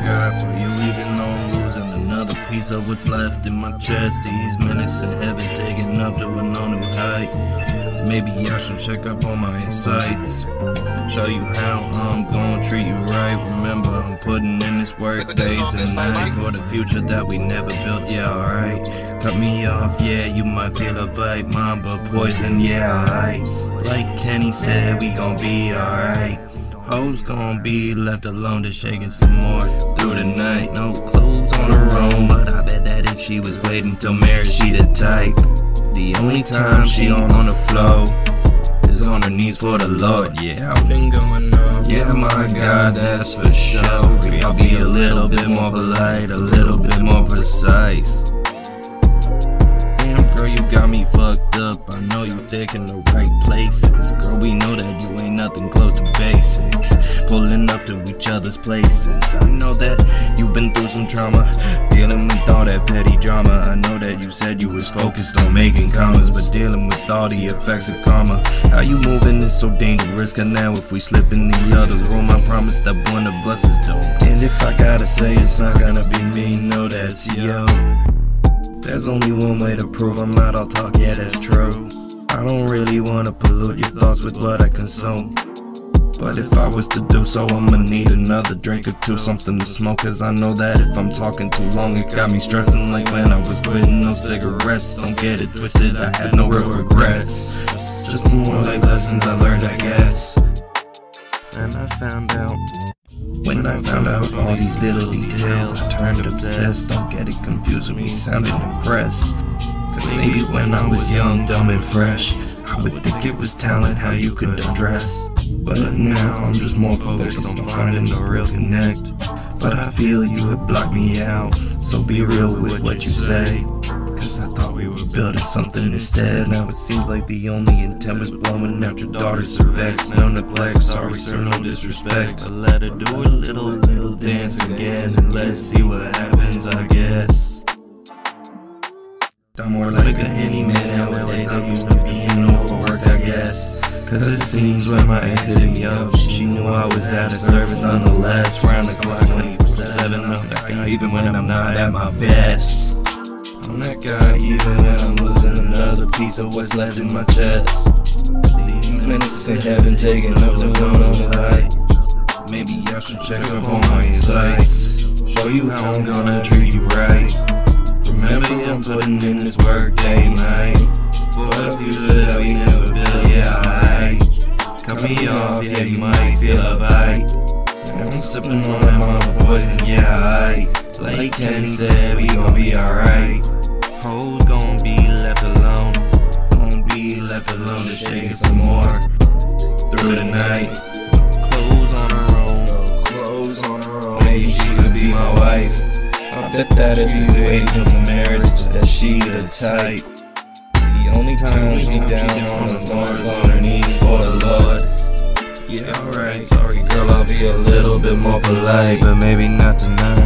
God for you, even though I'm losing another piece of what's left in my chest. These minutes in heaven taking up to a no new height. Maybe I should check up on my insights. Show you how I'm gonna treat you right. Remember, I'm putting in this work days and nights for the future that we never built. Yeah, alright. Cut me off, yeah, you might feel a bite. Mamba poison, yeah, alright. Like Kenny said, we gon' be alright. Hoes gon' be left alone to shake it some more through the night. No clothes on her own, but I bet that if she was waiting till marriage, she the type. The only time she on the flow is on her knees for the Lord. Yeah, I've been going off. Yeah, my God, that's for sure. I'll be a little bit more polite, a little bit more precise. Damn, girl, you got me fucked up. I know you thinking the right places. Girl, we know that you ain't nothing close to. Pulling up to each other's places. I know that you've been through some trauma. Dealing with all that petty drama. I know that you said you was focused on making commas, but dealing with all the effects of karma. How you moving is so dangerous. Cause now if we slip in the other room, I promise that one of us is dope. And if I gotta say it's not gonna be me, no, that's yo. There's only one way to prove I'm not all talk, yeah, that's true. I don't really wanna pollute your thoughts with what I consume. But if I was to do so, I'ma need another drink or two, something to smoke. Cause I know that if I'm talking too long, it got me stressing like when I was quitting no cigarettes. Don't get it twisted, I have no real regrets. Just some more life lessons I learned, I guess. And I found out. When I found out all these little details, I turned obsessed. Don't get it confused with me sounding impressed. Cause maybe when I was young, dumb, and fresh, I would think it was talent how you could undress. But now I'm just more focused on finding the real connect. But I feel you would block me out, so be real with what you say. Cause I thought we were building something instead. Now it seems like the only intent was blowing out your daughter's cervix. No neglect, sorry sir, no disrespect. I let her do a little, little dance again, and let's see what happens, I guess. I'm more like a handyman nowadays. I used to be overworked, I guess. Cause it seems when my ex hit me up, she knew I was out of service nonetheless. Round the clock, 24 7. I'm that guy, even when I'm not at my best. I'm that guy, even when I'm losing another piece of what's left in my chest. These minutes in heaven taking up the on the high. Maybe I should check up on my insights. Show you how I'm gonna treat you right. Remember, I'm putting in this work day and night. Me off, yeah, you might feel a bite. I'm sipping on that mama poison, yeah, I. Like Kenny said, we gon' be alright. Hoes gon' be left alone. Gon' be left alone to shake it some more. Through the night. Clothes on her own. Clothes on her own. Maybe she could be my wife. I bet that if you wait the marriage, that she the type. The only time she down on the floor is on her knees the. Yeah, alright. Sorry, girl, I'll be a little bit more polite, but maybe not tonight.